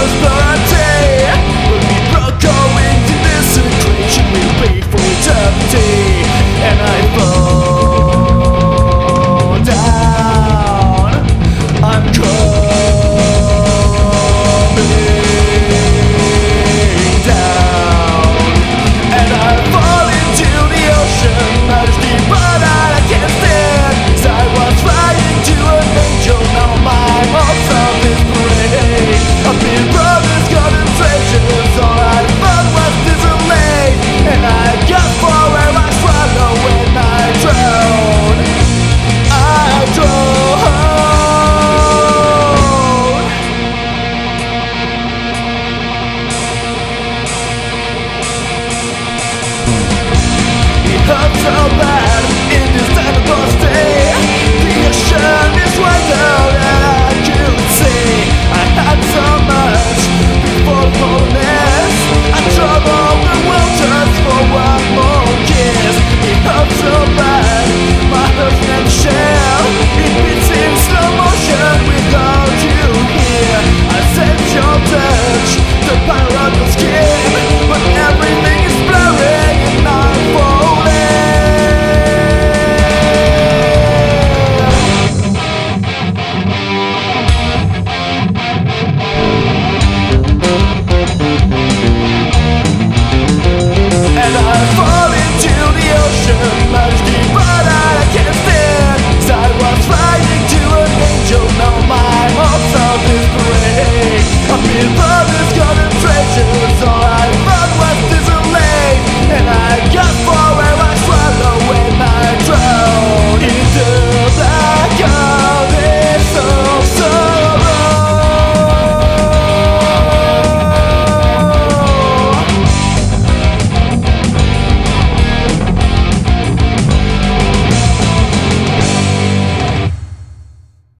was born. hurt so bad. It is time to